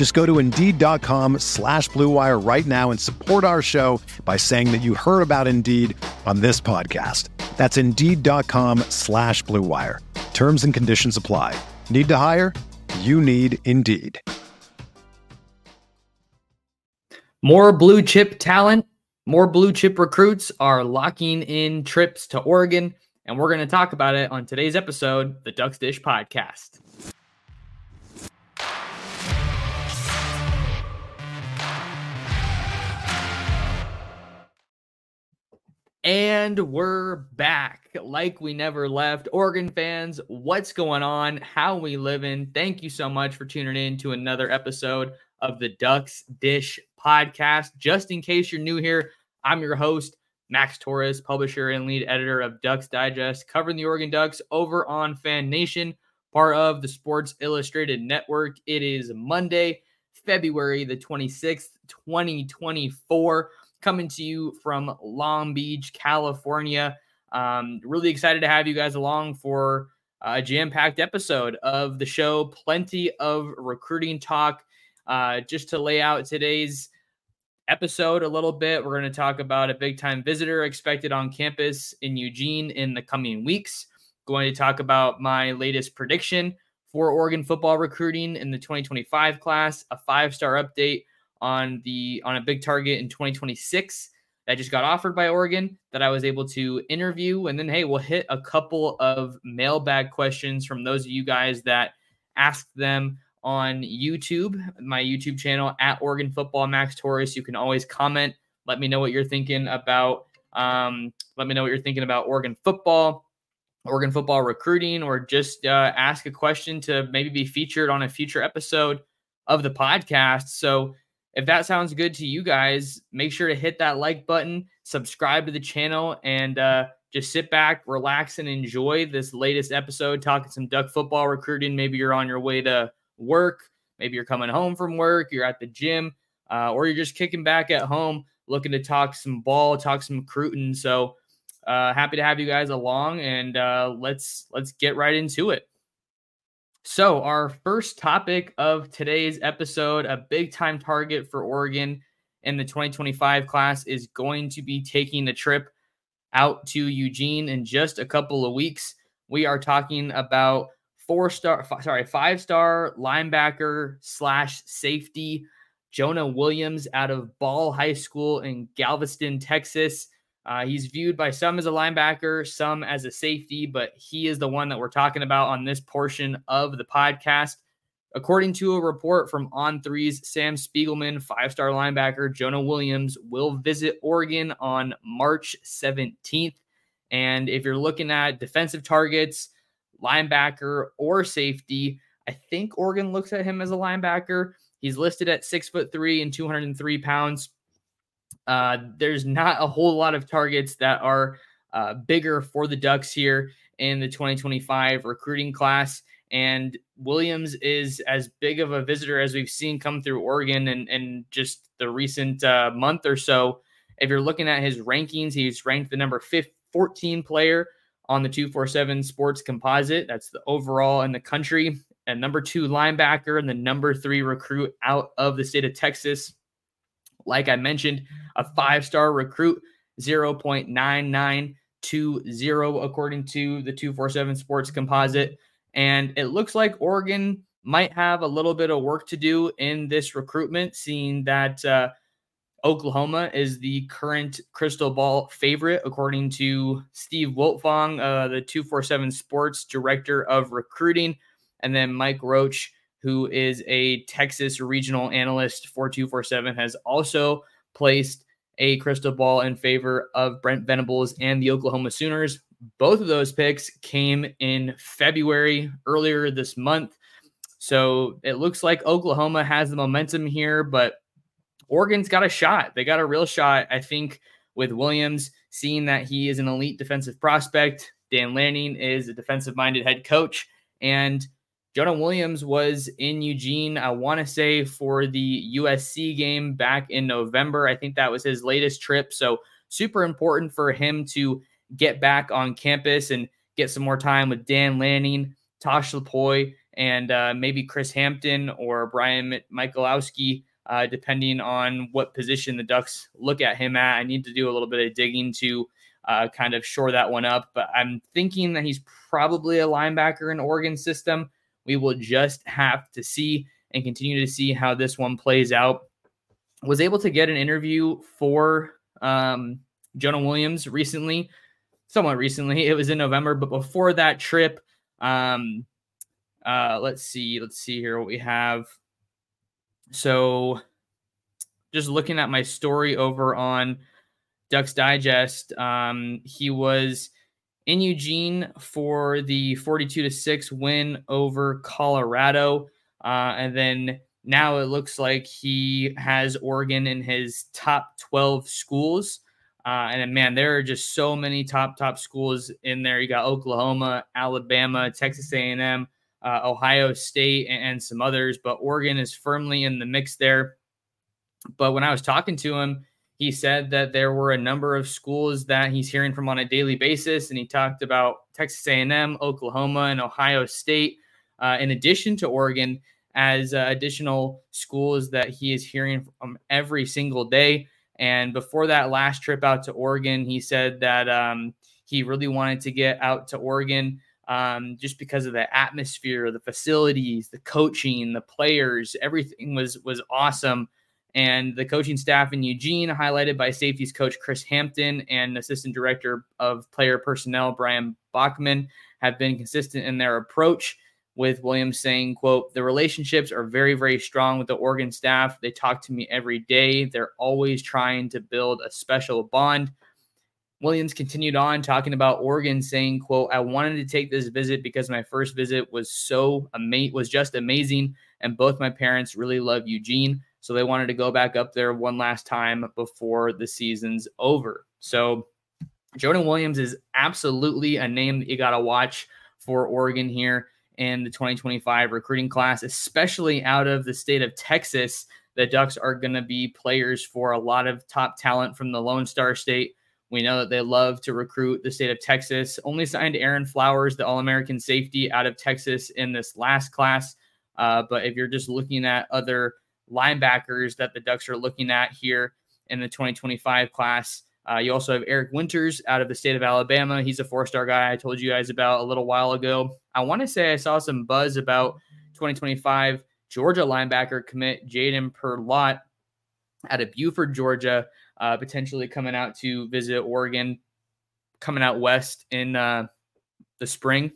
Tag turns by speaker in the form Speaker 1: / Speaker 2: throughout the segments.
Speaker 1: Just go to Indeed.com slash BlueWire right now and support our show by saying that you heard about Indeed on this podcast. That's Indeed.com slash BlueWire. Terms and conditions apply. Need to hire? You need Indeed.
Speaker 2: More blue chip talent, more blue chip recruits are locking in trips to Oregon, and we're going to talk about it on today's episode, the Ducks Dish Podcast. And we're back like we never left. Oregon fans, what's going on? How we living? Thank you so much for tuning in to another episode of the Ducks Dish podcast. Just in case you're new here, I'm your host, Max Torres, publisher and lead editor of Ducks Digest, covering the Oregon Ducks over on Fan Nation, part of the Sports Illustrated Network. It is Monday, February the 26th, 2024 coming to you from Long Beach, California. Um, really excited to have you guys along for a jam packed episode of the show. Plenty of recruiting talk. Uh, just to lay out today's episode a little bit, we're going to talk about a big time visitor expected on campus in Eugene in the coming weeks. Going to talk about my latest prediction for Oregon football recruiting in the 2025 class, a five star update on the on a big target in 2026 that just got offered by Oregon that I was able to interview. And then hey, we'll hit a couple of mailbag questions from those of you guys that asked them on YouTube, my YouTube channel at Oregon Football Max Torres. You can always comment. Let me know what you're thinking about. Um, let me know what you're thinking about Oregon football, Oregon football recruiting, or just uh, ask a question to maybe be featured on a future episode of the podcast. So if that sounds good to you guys, make sure to hit that like button, subscribe to the channel, and uh, just sit back, relax, and enjoy this latest episode talking some duck football recruiting. Maybe you're on your way to work, maybe you're coming home from work, you're at the gym, uh, or you're just kicking back at home looking to talk some ball, talk some recruiting. So uh, happy to have you guys along, and uh, let's let's get right into it. So, our first topic of today's episode, a big time target for Oregon in the 2025 class, is going to be taking a trip out to Eugene in just a couple of weeks. We are talking about four star, sorry, five star linebacker slash safety Jonah Williams out of Ball High School in Galveston, Texas. Uh, he's viewed by some as a linebacker, some as a safety, but he is the one that we're talking about on this portion of the podcast. According to a report from On3's Sam Spiegelman, five star linebacker Jonah Williams will visit Oregon on March 17th. And if you're looking at defensive targets, linebacker, or safety, I think Oregon looks at him as a linebacker. He's listed at six foot three and 203 pounds. Uh, there's not a whole lot of targets that are uh, bigger for the Ducks here in the 2025 recruiting class. And Williams is as big of a visitor as we've seen come through Oregon and, and just the recent uh, month or so. If you're looking at his rankings, he's ranked the number 15, 14 player on the 247 sports composite. That's the overall in the country. And number two linebacker and the number three recruit out of the state of Texas. Like I mentioned, a five star recruit, 0.9920, according to the 247 Sports Composite. And it looks like Oregon might have a little bit of work to do in this recruitment, seeing that uh, Oklahoma is the current crystal ball favorite, according to Steve Wiltfong, uh, the 247 Sports Director of Recruiting, and then Mike Roach, who is a Texas regional analyst for 247, has also placed a crystal ball in favor of Brent Venables and the Oklahoma Sooners. Both of those picks came in February earlier this month. So it looks like Oklahoma has the momentum here, but Oregon's got a shot. They got a real shot, I think, with Williams, seeing that he is an elite defensive prospect. Dan Lanning is a defensive minded head coach. And Jonah Williams was in Eugene, I want to say, for the USC game back in November. I think that was his latest trip. So, super important for him to get back on campus and get some more time with Dan Lanning, Tosh Lupoi, and uh, maybe Chris Hampton or Brian Michalowski uh, depending on what position the Ducks look at him at. I need to do a little bit of digging to uh, kind of shore that one up, but I'm thinking that he's probably a linebacker in Oregon system. We will just have to see and continue to see how this one plays out. Was able to get an interview for um, Jonah Williams recently, somewhat recently. It was in November, but before that trip, um, uh, let's see, let's see here what we have. So, just looking at my story over on Ducks Digest, um, he was in Eugene for the 42 to 6 win over Colorado. Uh, and then now it looks like he has Oregon in his top 12 schools. Uh, and man, there are just so many top top schools in there. You got Oklahoma, Alabama, Texas A&M, uh, Ohio State, and, and some others, but Oregon is firmly in the mix there. But when I was talking to him, he said that there were a number of schools that he's hearing from on a daily basis, and he talked about Texas A&M, Oklahoma, and Ohio State, uh, in addition to Oregon, as uh, additional schools that he is hearing from every single day. And before that last trip out to Oregon, he said that um, he really wanted to get out to Oregon um, just because of the atmosphere, the facilities, the coaching, the players, everything was was awesome. And the coaching staff in Eugene, highlighted by safeties coach Chris Hampton and assistant director of player personnel Brian Bachman, have been consistent in their approach. With Williams saying, "quote The relationships are very, very strong with the Oregon staff. They talk to me every day. They're always trying to build a special bond." Williams continued on talking about Oregon, saying, "quote I wanted to take this visit because my first visit was so ama- was just amazing, and both my parents really love Eugene, so they wanted to go back up there one last time before the season's over." So, Jonah Williams is absolutely a name that you got to watch for Oregon here in the 2025 recruiting class, especially out of the state of Texas. The Ducks are going to be players for a lot of top talent from the Lone Star State we know that they love to recruit the state of Texas. Only signed Aaron Flowers, the All American safety out of Texas in this last class. Uh, but if you're just looking at other linebackers that the Ducks are looking at here in the 2025 class, uh, you also have Eric Winters out of the state of Alabama. He's a four star guy I told you guys about a little while ago. I want to say I saw some buzz about 2025 Georgia linebacker commit Jadon Perlotte out of Buford, Georgia uh, potentially coming out to visit Oregon, coming out west in uh, the spring.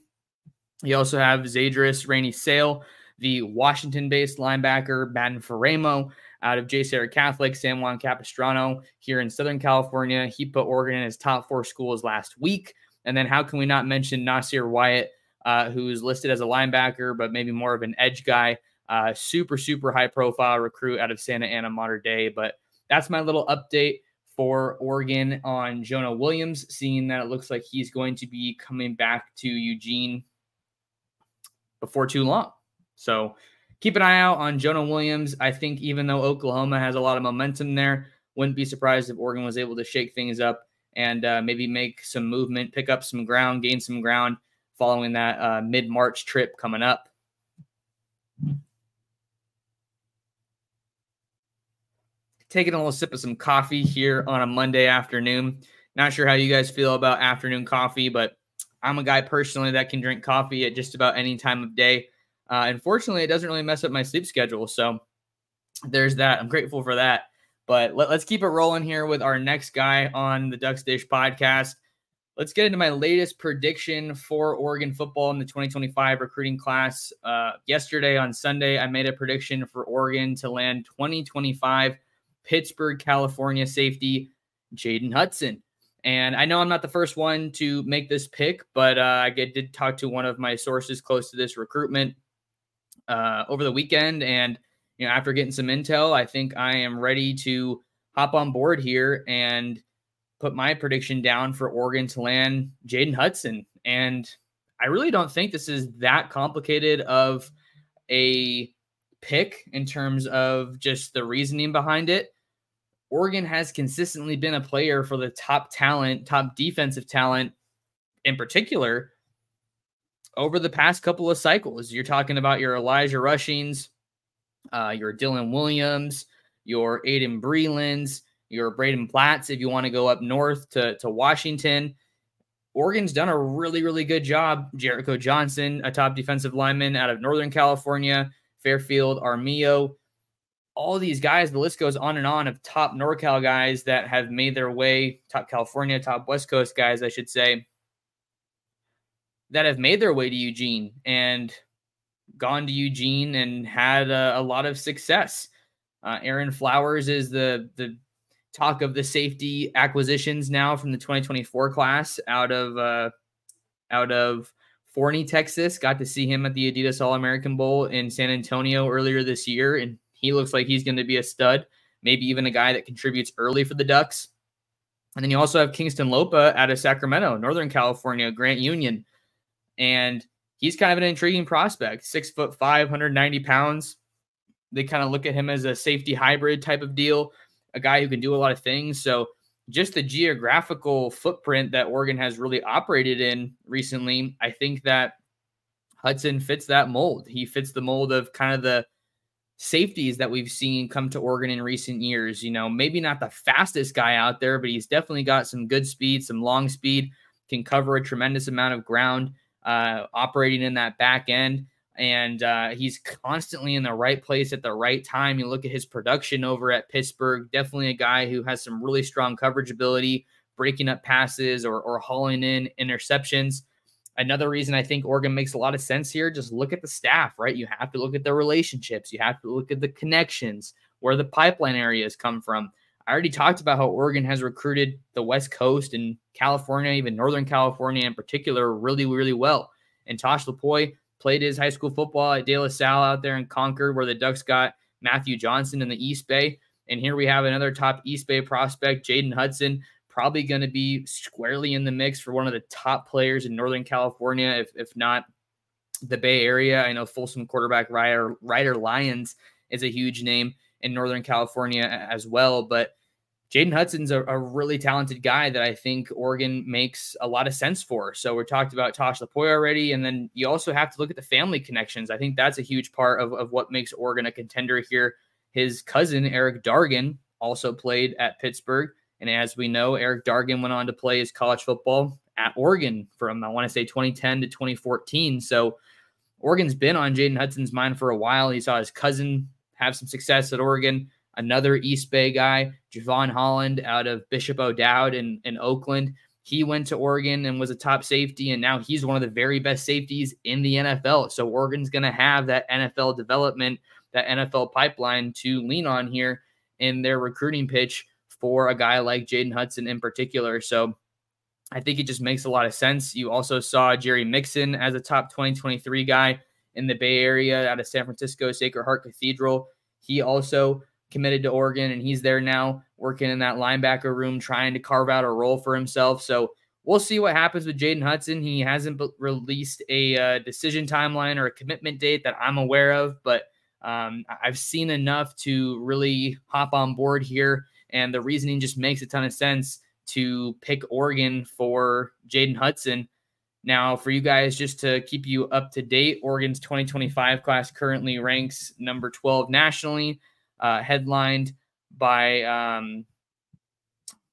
Speaker 2: You also have Zadris Rainey Sale, the Washington based linebacker, Madden Faraimo out of JSerra Catholic, San Juan Capistrano here in Southern California. He put Oregon in his top four schools last week. And then how can we not mention Nasir Wyatt, uh, who's listed as a linebacker, but maybe more of an edge guy? Uh, super, super high profile recruit out of Santa Ana Mater Dei. But that's my little update for Oregon on Jonah Williams, seeing that it looks like he's going to be coming back to Eugene before too long. So keep an eye out on Jonah Williams. I think even though Oklahoma has a lot of momentum there, wouldn't be surprised if Oregon was able to shake things up and uh, maybe make some movement, pick up some ground, gain some ground following that uh, mid March trip coming up. taking a little sip of some coffee here on a Monday afternoon. Not sure how you guys feel about afternoon coffee, but I'm a guy personally that can drink coffee at just about any time of day. Uh, unfortunately, it doesn't really mess up my sleep schedule. So there's that. I'm grateful for that. But let, us keep it rolling here with our next guy on the Ducks Dish podcast. Let's get into my latest prediction for Oregon football in the 2025 recruiting class. Uh, yesterday on Sunday, I made a prediction for Oregon to land 2025 Pittsburgh, California safety Jaden Hudson. And I know I'm not the first one to make this pick, but uh, I did talk to one of my sources close to this recruitment uh, over the weekend. And, you know, after getting some intel, I think I am ready to hop on board here and put my prediction down for Oregon to land Jaden Hudson. And I really don't think this is that complicated of a pick in terms of just the reasoning behind it. Oregon has consistently been a player for the top talent, top defensive talent in particular over the past couple of cycles. You're talking about your Elijah Rushings, uh, your Dylan Williams, your Aiden Brelands, your Braden Platts, if you want to go up north to, to Washington. Oregon's done a really, really good job. Jericho Johnson, a top defensive lineman out of Northern California, Fairfield Armijo, all these guys, the list goes on and on of top NorCal guys that have made their way, top California, top West Coast guys, I should say, that have made their way to Eugene and gone to Eugene and had a, a lot of success. Uh, Aaron Flowers is the the talk of the safety acquisitions now from the 2024 class out of uh, out of Forney, Texas. Got to see him at the Adidas All American Bowl in San Antonio earlier this year, and he looks like he's going to be a stud, maybe even a guy that contributes early for the Ducks. And then you also have Kingston Lopa out of Sacramento, Northern California, Grant Union. And he's kind of an intriguing prospect, six foot five, 190 pounds. They kind of look at him as a safety hybrid type of deal, a guy who can do a lot of things. So just the geographical footprint that Oregon has really operated in recently, I think that Hudson fits that mold. He fits the mold of kind of the safeties that we've seen come to Oregon in recent years. You know, maybe not the fastest guy out there, but he's definitely got some good speed, some long speed, can cover a tremendous amount of ground uh, operating in that back end. And uh, he's constantly in the right place at the right time. You look at his production over at Pittsburgh, definitely a guy who has some really strong coverage ability, breaking up passes or, or hauling in interceptions. Another reason I think Oregon makes a lot of sense here, just look at the staff, right? You have to look at the relationships, you have to look at the connections, where the pipeline areas come from. I already talked about how Oregon has recruited the West Coast and California, even Northern California in particular, really, really well. And Tosh Lupoi played his high school football at De La Salle out there in Concord, where the Ducks got Matthew Johnson in the East Bay. And here we have another top East Bay prospect, Jaden Hudson, probably going to be squarely in the mix for one of the top players in Northern California, if, if not the Bay Area. I know Folsom quarterback Ryder, Ryder Lyons is a huge name in Northern California as well. But Jaden Hudson's a, a, really talented guy that I think Oregon makes a lot of sense for. So we talked about Tosh Lupoi already, and then you also have to look at the family connections. I think that's a huge part of, of what makes Oregon a contender here. His cousin Eric Dargan also played at Pittsburgh. And as we know, Eric Dargan went on to play his college football at Oregon from, I want to say, 2010 to 2014. So Oregon's been on Jaden Hudson's mind for a while. He saw his cousin have some success at Oregon. Another East Bay guy, Jevon Holland out of Bishop O'Dowd in, in Oakland. He went to Oregon and was a top safety, and now he's one of the very best safeties in the NFL. So Oregon's going to have that NFL development, that NFL pipeline to lean on here in their recruiting pitch for a guy like Jaden Hudson in particular. So I think it just makes a lot of sense. You also saw Jerry Mixon as a top 2023 guy in the Bay Area out of San Francisco Sacred Heart Cathedral. He also committed to Oregon and he's there now working in that linebacker room trying to carve out a role for himself. So we'll see what happens with Jaden Hudson. He hasn't released a uh, decision timeline or a commitment date that I'm aware of, but um, I've seen enough to really hop on board here and the reasoning just makes a ton of sense to pick Oregon for Jaden Hudson. Now, for you guys, just to keep you up to date, Oregon's 2025 class currently ranks number 12 nationally, uh, headlined by, um,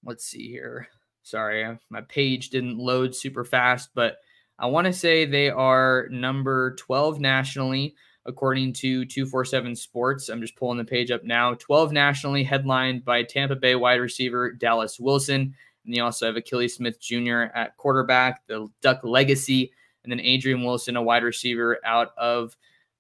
Speaker 2: let's see here. Sorry, my page didn't load super fast, but I want to say they are number 12 nationally. according to 247 Sports. I'm just pulling the page up now. 12 nationally, headlined by Tampa Bay wide receiver Dallas Wilson. And you also have Akili Smith Jr. at quarterback, the Duck legacy, and then Adrian Wilson, a wide receiver out of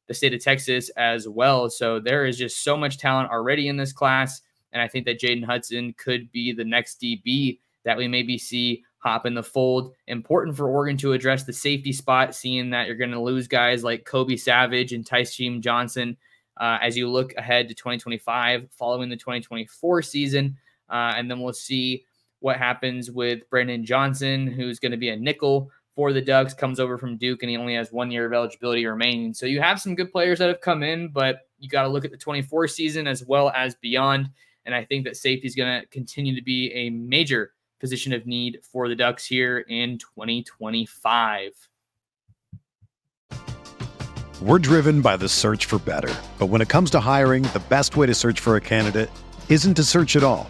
Speaker 2: the state of Texas as well. So there is just so much talent already in this class. And I think that Jaden Hudson could be the next DB that we maybe see hop in the fold. Important for Oregon to address the safety spot, seeing that you're going to lose guys like Kobe Savage and Tysheem Johnson uh, as you look ahead to 2025 following the 2024 season. Uh, and then we'll see what happens with Brandon Johnson, who's going to be a nickel for the Ducks, comes over from Duke, and he only has one year of eligibility remaining. So you have some good players that have come in, but you got to look at the 24 season as well as beyond. And I think that safety is going to continue to be a major position of need for the Ducks here in 2025.
Speaker 1: We're driven by the search for better. But when it comes to hiring, the best way to search for a candidate isn't to search at all.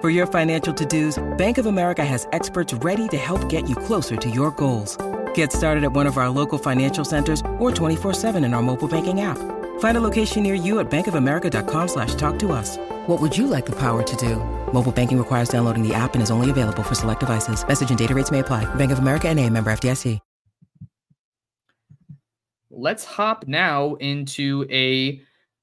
Speaker 3: For your financial to-dos, Bank of America has experts ready to help get you closer to your goals. Get started at one of our local financial centers or 24-7 in our mobile banking app. Find a location near you at bankofamerica.com slash talk to us. What would you like the power to do? Mobile banking requires downloading the app and is only available for select devices. Message and data rates may apply. Bank of America and a member FDIC.
Speaker 2: Let's hop now into a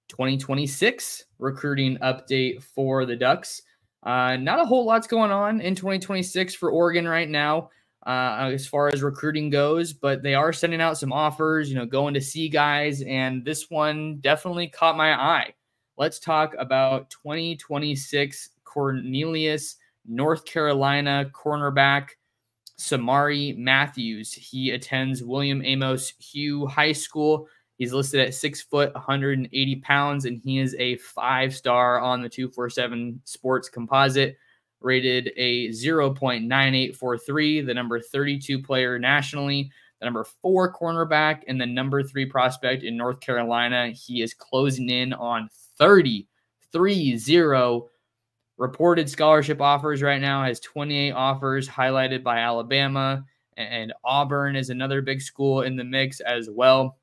Speaker 2: 2026 recruiting update for the Ducks. Uh, not a whole lot's going on in 2026 for Oregon right now, uh, as far as recruiting goes, but they are sending out some offers, you know, going to see guys, and this one definitely caught my eye. Let's talk about 2026 Cornelius, North Carolina cornerback Samari Matthews. He attends William Amos Hugh High School He's listed at six foot, 180 pounds, and he is a five star on the 247 Sports Composite, rated a 0.9843, the number 32 player nationally, the number four cornerback, and the number three prospect in North Carolina. He is closing in on 30, 3 0 reported scholarship offers right now, has 28 offers highlighted by Alabama, and Auburn is another big school in the mix as well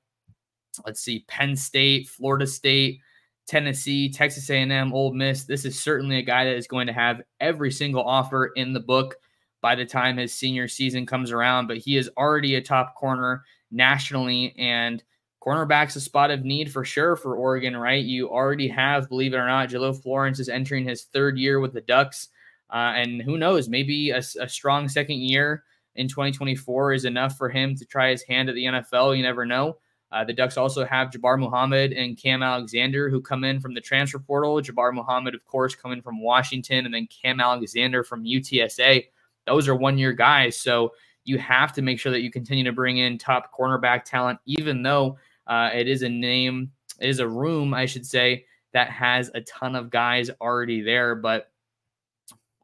Speaker 2: let's see, Penn State, Florida State, Tennessee, Texas A&M, Ole Miss. This is certainly a guy that is going to have every single offer in the book by the time his senior season comes around. But he is already a top corner nationally, and cornerback's a spot of need for sure for Oregon, right? You already have, believe it or not, Jahlil Florence is entering his third year with the Ducks. Uh, and who knows, maybe a, a strong second year in 2024 is enough for him to try his hand at the NFL. You never know. Uh, the Ducks also have Jabbar Muhammad and Cam Alexander who come in from the transfer portal. Jabbar Muhammad, of course, coming from Washington, and then Cam Alexander from UTSA. Those are one year guys. So you have to make sure that you continue to bring in top cornerback talent, even though uh, it is a name, it is a room, I should say, that has a ton of guys already there. But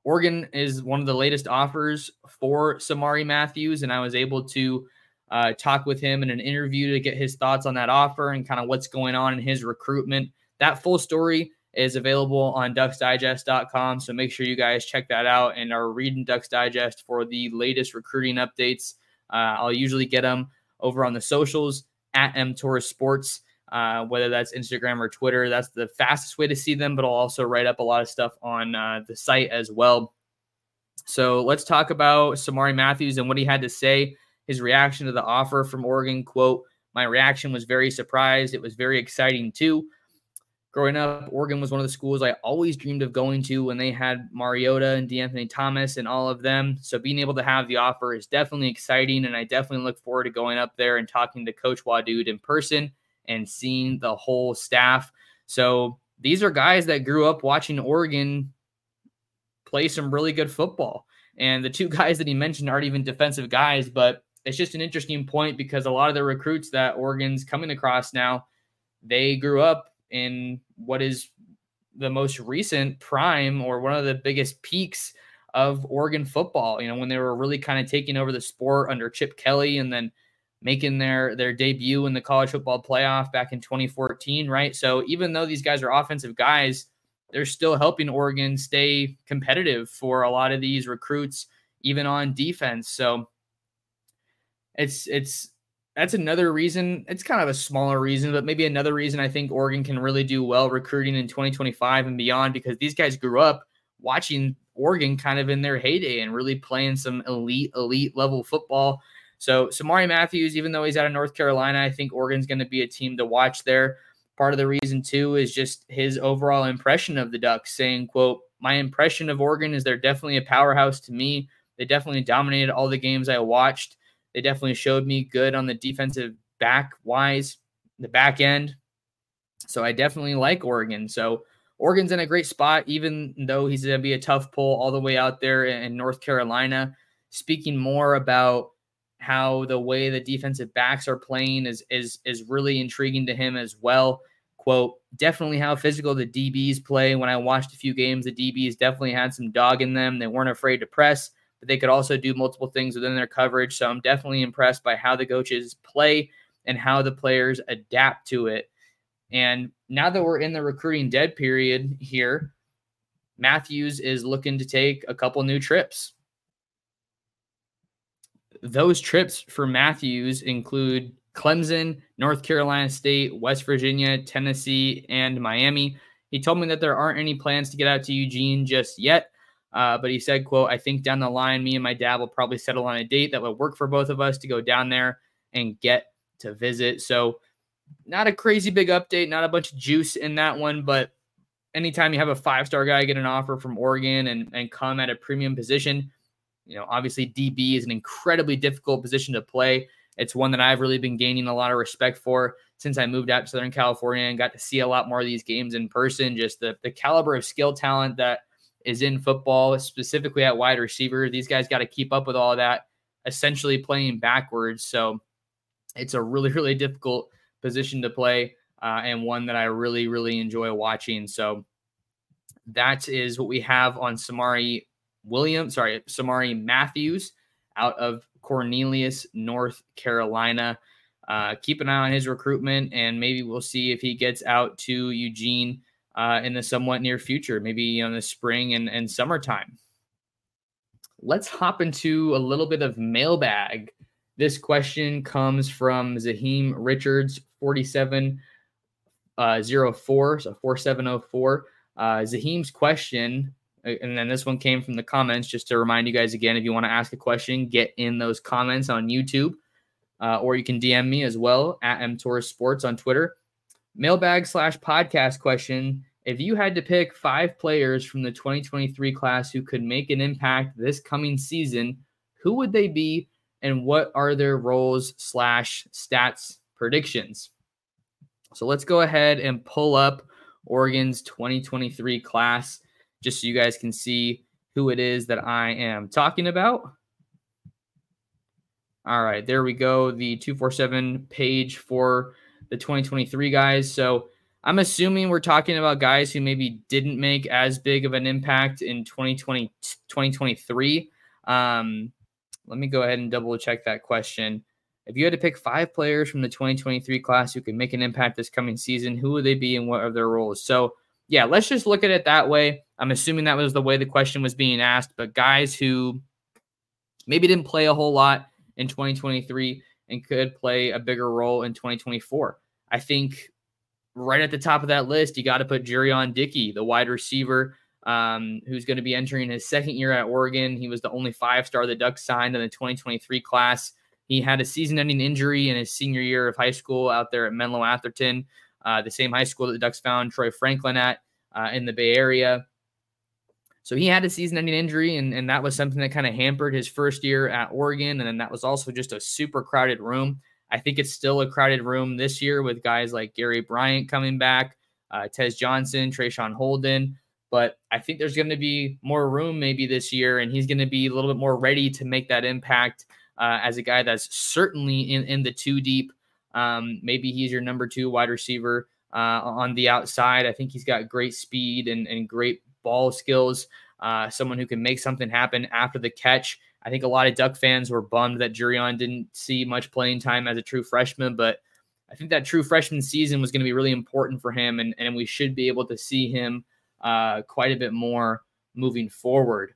Speaker 2: Oregon is one of the latest offers for Samari Matthews, and I was able to uh, talk with him in an interview to get his thoughts on that offer and kind of what's going on in his recruitment. That full story is available on ducksdigest.com. So make sure you guys check that out and are reading Ducks Digest for the latest recruiting updates. Uh, I'll usually get them over on the socials at M Torres Sports. uh, whether that's Instagram or Twitter. That's the fastest way to see them, but I'll also write up a lot of stuff on uh, the site as well. So let's talk about Samari Matthews and what he had to say. His reaction to the offer from Oregon quote, My reaction was very surprised. It was very exciting too. Growing up, Oregon was one of the schools I always dreamed of going to when they had Mariota and De'Anthony Thomas and all of them. So being able to have the offer is definitely exciting, and I definitely look forward to going up there and talking to Coach Wadood in person and seeing the whole staff. So these are guys that grew up watching Oregon play some really good football. And the two guys that he mentioned aren't even defensive guys, but it's just an interesting point because a lot of the recruits that Oregon's coming across now, they grew up in what is the most recent prime or one of the biggest peaks of Oregon football. You know, when they were really kind of taking over the sport under Chip Kelly and then making their their debut in the college football playoff back in 2014, right? So even though these guys are offensive guys, they're still helping Oregon stay competitive for a lot of these recruits, even on defense. So it's it's that's another reason. It's kind of a smaller reason, but maybe another reason I think Oregon can really do well recruiting in 2025 and beyond because these guys grew up watching Oregon kind of in their heyday and really playing some elite, elite level football. So Samari Matthews, even though he's out of North Carolina, I think Oregon's going to be a team to watch there. Part of the reason too is just his overall impression of the Ducks, saying, "quote My impression of Oregon is they're definitely a powerhouse to me. They definitely dominated all the games I watched. They definitely showed me good on the defensive back wise, the back end. So I definitely like Oregon. So Oregon's in a great spot, even though he's going to be a tough pull all the way out there in North Carolina. Speaking more about how the way the defensive backs are playing is is is really intriguing to him as well. Quote, definitely how physical the DBs play. When I watched a few games, the DBs definitely had some dog in them. They weren't afraid to press, but they could also do multiple things within their coverage. So I'm definitely impressed by how the coaches play and how the players adapt to it. And now that we're in the recruiting dead period here, Matthews is looking to take a couple new trips those trips for Matthews include Clemson, North Carolina State, West Virginia, Tennessee, and Miami. He told me that there aren't any plans to get out to Eugene just yet. Uh, but he said, quote, I think down the line, me and my dad will probably settle on a date that would work for both of us to go down there and get to visit. So not a crazy big update, not a bunch of juice in that one, but anytime you have a five-star guy get an offer from Oregon and, and come at a premium position, you know, obviously DB is an incredibly difficult position to play. It's one that I've really been gaining a lot of respect for since I moved out to Southern California and got to see a lot more of these games in person. Just the the caliber of skill talent that is in football, specifically at wide receiver. These guys got to keep up with all that, essentially playing backwards. So it's a really, really difficult position to play uh, and one that I really, really enjoy watching. So that is what we have on Samari Williams, sorry, Samari Matthews out of Cornelius, North Carolina. Uh, keep an eye on his recruitment, and maybe we'll see if he gets out to Eugene uh, in the somewhat near future, maybe in the spring and, and summertime. Let's hop into a little bit of mailbag. This question comes from Zahim Richards, 4704, uh, so 4704. Uh, Zahim's question and then this one came from the comments. Just to remind you guys again, if you want to ask a question, get in those comments on YouTube, uh, or you can DM me as well at M Torres Sports on Twitter. Mailbag slash podcast question: If you had to pick five players from the 2023 class who could make an impact this coming season, who would they be, and what are their roles slash stats predictions? So let's go ahead and pull up Oregon's 2023 class just so you guys can see who it is that I am talking about. All right, there we go. The 247 page for the 2023 guys. So I'm assuming we're talking about guys who maybe didn't make as big of an impact in 2020, 2023. Um, let me go ahead and double check that question. If you had to pick five players from the 2023 class who could make an impact this coming season, who would they be and what are their roles? So yeah, let's just look at it that way. I'm assuming that was the way the question was being asked, but guys who maybe didn't play a whole lot in 2023 and could play a bigger role in 2024. I think right at the top of that list, you got to put Jurrion Dickey, the wide receiver, um, who's going to be entering his second year at Oregon. He was the only five star the Ducks signed in the 2023 class. He had a season ending injury in his senior year of high school out there at Menlo Atherton, uh, the same high school that the Ducks found Troy Franklin at uh, in the Bay Area. So he had a season ending injury, and, and that was something that kind of hampered his first year at Oregon. And then that was also just a super crowded room. I think it's still a crowded room this year with guys like Gary Bryant coming back, uh, Tez Johnson, Traeshon Holden. But I think there's going to be more room maybe this year, and he's going to be a little bit more ready to make that impact uh, as a guy that's certainly in, in the two deep. Um, maybe he's your number two wide receiver uh, on the outside. I think he's got great speed and, and great ball skills, uh, someone who can make something happen after the catch. I think a lot of Duck fans were bummed that Jurrion didn't see much playing time as a true freshman, but I think that true freshman season was going to be really important for him, and, and we should be able to see him uh, quite a bit more moving forward.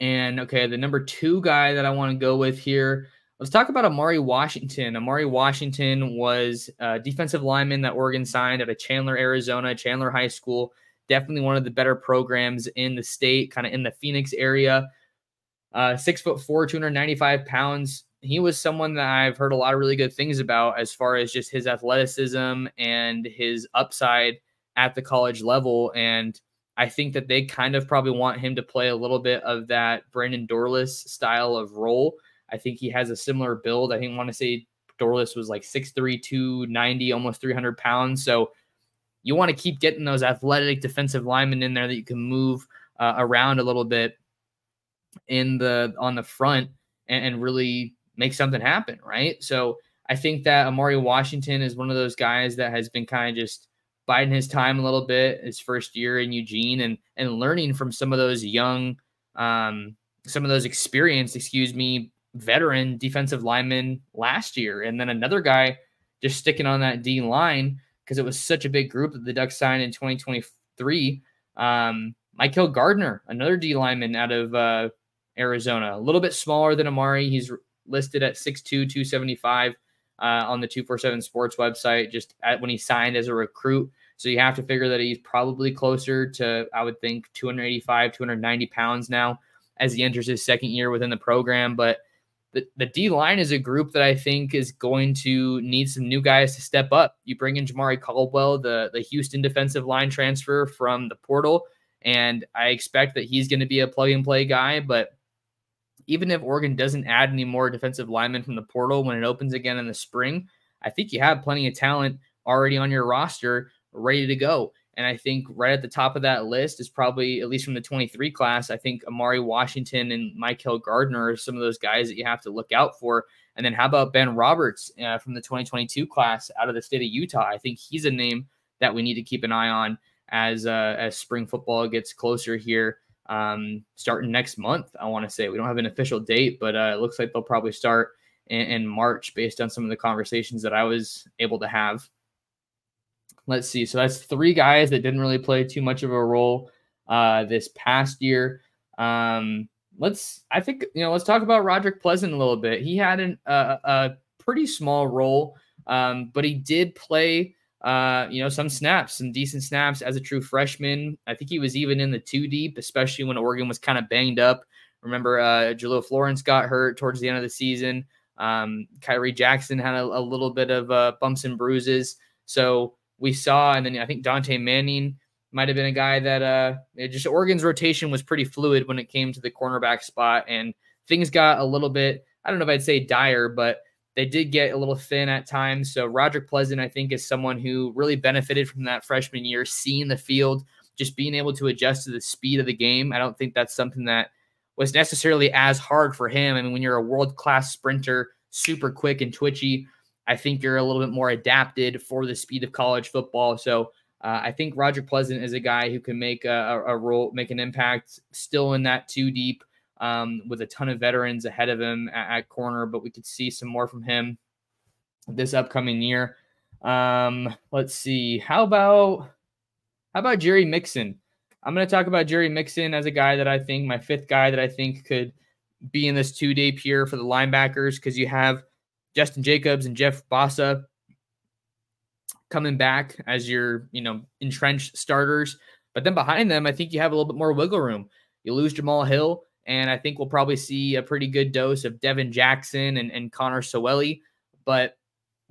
Speaker 2: And okay, the number two guy that I want to go with here, let's talk about Amari Washington. Amari Washington was a defensive lineman that Oregon signed at a Chandler, Arizona, Chandler High School. Definitely one of the better programs in the state, kind of in the Phoenix area. Uh, six foot four, 295 pounds. He was someone that I've heard a lot of really good things about as far as just his athleticism and his upside at the college level. And I think that they kind of probably want him to play a little bit of that Brandon Dorlus style of role. I think he has a similar build. I think want to say Dorlus was like 6'3, 290, almost 300 pounds. So you want to keep getting those athletic defensive linemen in there that you can move uh, around a little bit in the on the front and, and, really make something happen, right? So I think that Amari Washington is one of those guys that has been kind of just biding his time a little bit his first year in Eugene and and learning from some of those young um some of those experienced, excuse me, veteran defensive linemen last year. And then another guy just sticking on that D line because it was such a big group that the Ducks signed in 2023. Um, Michael Gardner, another D lineman out of uh, Arizona, a little bit smaller than Amari. He's listed at 6'2, 275 uh, on the 247 Sports website, just at, when he signed as a recruit. So you have to figure that he's probably closer to, I would think, 285, 290 pounds now as he enters his second year within the program. But the, the D line is a group that I think is going to need some new guys to step up. You bring in Jamari Caldwell, the, the Houston defensive line transfer from the portal, and I expect that he's going to be a plug and play guy. But even if Oregon doesn't add any more defensive linemen from the portal when it opens again in the spring, I think you have plenty of talent already on your roster ready to go. And I think right at the top of that list is probably, at least from the 23 class, I think Amari Washington and Michael Gardner are some of those guys that you have to look out for. And then how about Ben Roberts uh, from the 2022 class out of the state of Utah? I think he's a name that we need to keep an eye on as uh, as spring football gets closer here, um, starting next month. I want to say we don't have an official date, but uh, it looks like they'll probably start in, in March based on some of the conversations that I was able to have. Let's see. So that's three guys that didn't really play too much of a role uh, this past year. Um, let's, I think, you know, let's talk about Roderick Pleasant a little bit. He had an, uh, a pretty small role, um, but he did play, uh, you know, some snaps, some decent snaps as a true freshman. I think he was even in the two deep, especially when Oregon was kind of banged up. Remember, uh, Jahlil Florence got hurt towards the end of the season. Um, Khyree Jackson had a, a little bit of uh, bumps and bruises. So we saw, and then I think Dante Manning might have been a guy that uh just Oregon's rotation was pretty fluid when it came to the cornerback spot, and things got a little bit. I don't know if I'd say dire, but they did get a little thin at times. So Roderick Pleasant, I think, is someone who really benefited from that freshman year, seeing the field, just being able to adjust to the speed of the game. I don't think that's something that was necessarily as hard for him. I mean, when you're a world class sprinter, super quick and twitchy, I think you're a little bit more adapted for the speed of college football. So uh, I think Roger Pleasant is a guy who can make a, a, role, make an impact still in that two deep um, with a ton of veterans ahead of him at, at, corner, but we could see some more from him this upcoming year. Um, let's see. How about how about Jerry Mixon? I'm going to talk about Jerry Mixon as a guy that I think my fifth guy that I think could be in this two day here for the linebackers because you have Justin Jacobs and Jeff Bassa coming back as your, you know, entrenched starters. But then behind them, I think you have a little bit more wiggle room. You lose Jamal Hill, and I think we'll probably see a pretty good dose of Devin Jackson and, and Connor Soelle. But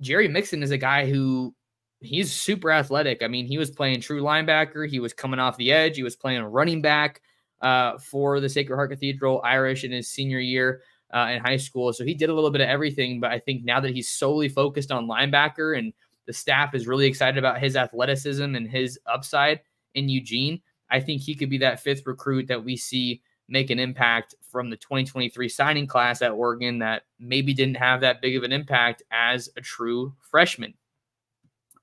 Speaker 2: Jerry Mixon is a guy who he's super athletic. I mean, he was playing true linebacker. He was coming off the edge. He was playing running back uh, for the Sacred Heart Cathedral Irish in his senior year uh, in high school. So he did a little bit of everything. But I think now that he's solely focused on linebacker and the staff is really excited about his athleticism and his upside in Eugene, I think he could be that fifth recruit that we see make an impact from the 2023 signing class at Oregon that maybe didn't have that big of an impact as a true freshman.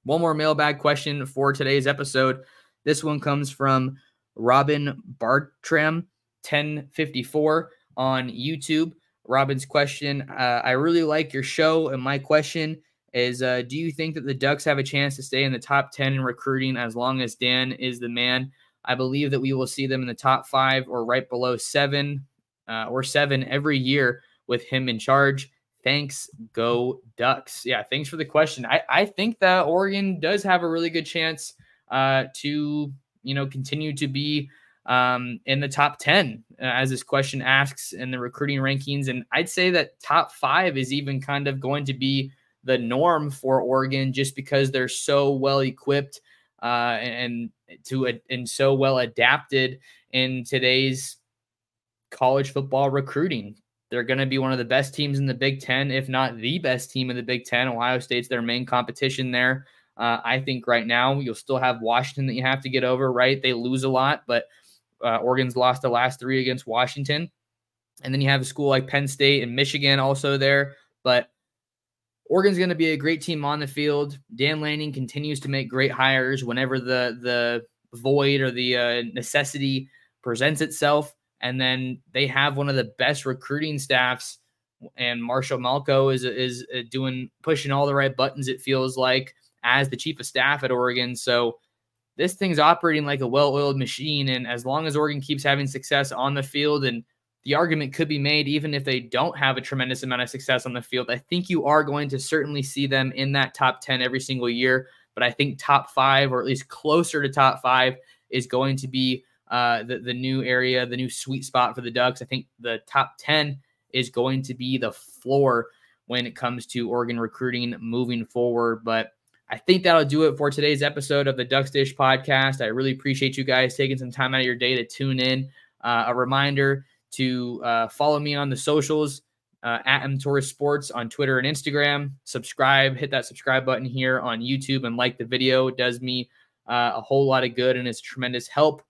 Speaker 2: One more mailbag question for today's episode. This one comes from Robin Bartram, 1054 on YouTube. Robin's question uh, I really like your show, and my question is uh, Do you think that the Ducks have a chance to stay in the top 10 in recruiting as long as Dan is the man? I believe that we will see them in the top five or right below seven uh, or seven every year with him in charge. Thanks, go Ducks. Yeah, thanks for the question. I, I think that Oregon does have a really good chance uh, to, you know, continue to be um, in the top 10, uh, as this question asks in the recruiting rankings. And I'd say that top five is even kind of going to be the norm for Oregon just because they're so well equipped uh, and to and so well adapted in today's college football recruiting. They're going to be one of the best teams in the Big Ten, if not the best team in the Big Ten. Ohio State's their main competition there. Uh, I think right now you'll still have Washington that you have to get over, right? They lose a lot, but uh, Oregon's lost the last three against Washington. And then you have a school like Penn State and Michigan also there. But Oregon's going to be a great team on the field. Dan Lanning continues to make great hires whenever the the void or the uh, necessity presents itself. And then they have one of the best recruiting staffs. And Marshall Malchow is is uh, doing pushing all the right buttons. It feels like as the chief of staff at Oregon. So this thing's operating like a well-oiled machine. And as long as Oregon keeps having success on the field, and the argument could be made, even if they don't have a tremendous amount of success on the field, I think you are going to certainly see them in that top 10 every single year. But I think top five, or at least closer to top five, is going to be uh, the, the new area, the new sweet spot for the Ducks. I think the top 10 is going to be the floor when it comes to Oregon recruiting moving forward. But I think that'll do it for today's episode of the Ducks Dish podcast. I really appreciate you guys taking some time out of your day to tune in. Uh, a reminder to uh, follow me on the socials uh, at M Torres Sports on Twitter and Instagram. Subscribe, hit that subscribe button here on YouTube and like the video. It does me uh, a whole lot of good and it's tremendous help.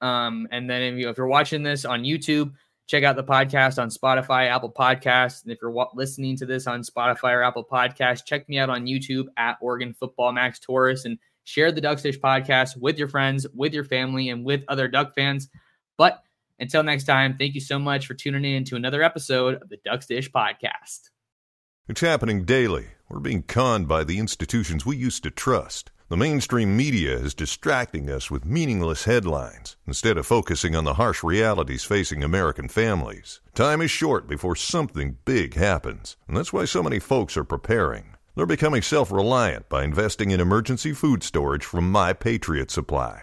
Speaker 2: Um, and then if, you, if you're watching this on YouTube, check out the podcast on Spotify, Apple Podcasts. And if you're listening to this on Spotify or Apple Podcasts, check me out on YouTube at Oregon Football Max Torres and share the Ducks Dish podcast with your friends, with your family, and with other Duck fans. But until next time, thank you so much for tuning in to another episode of the Ducks Dish podcast.
Speaker 4: It's happening daily. We're being conned by the institutions we used to trust. The mainstream media is distracting us with meaningless headlines instead of focusing on the harsh realities facing American families. Time is short before something big happens, and that's why so many folks are preparing. They're becoming self reliant by investing in emergency food storage from My Patriot Supply.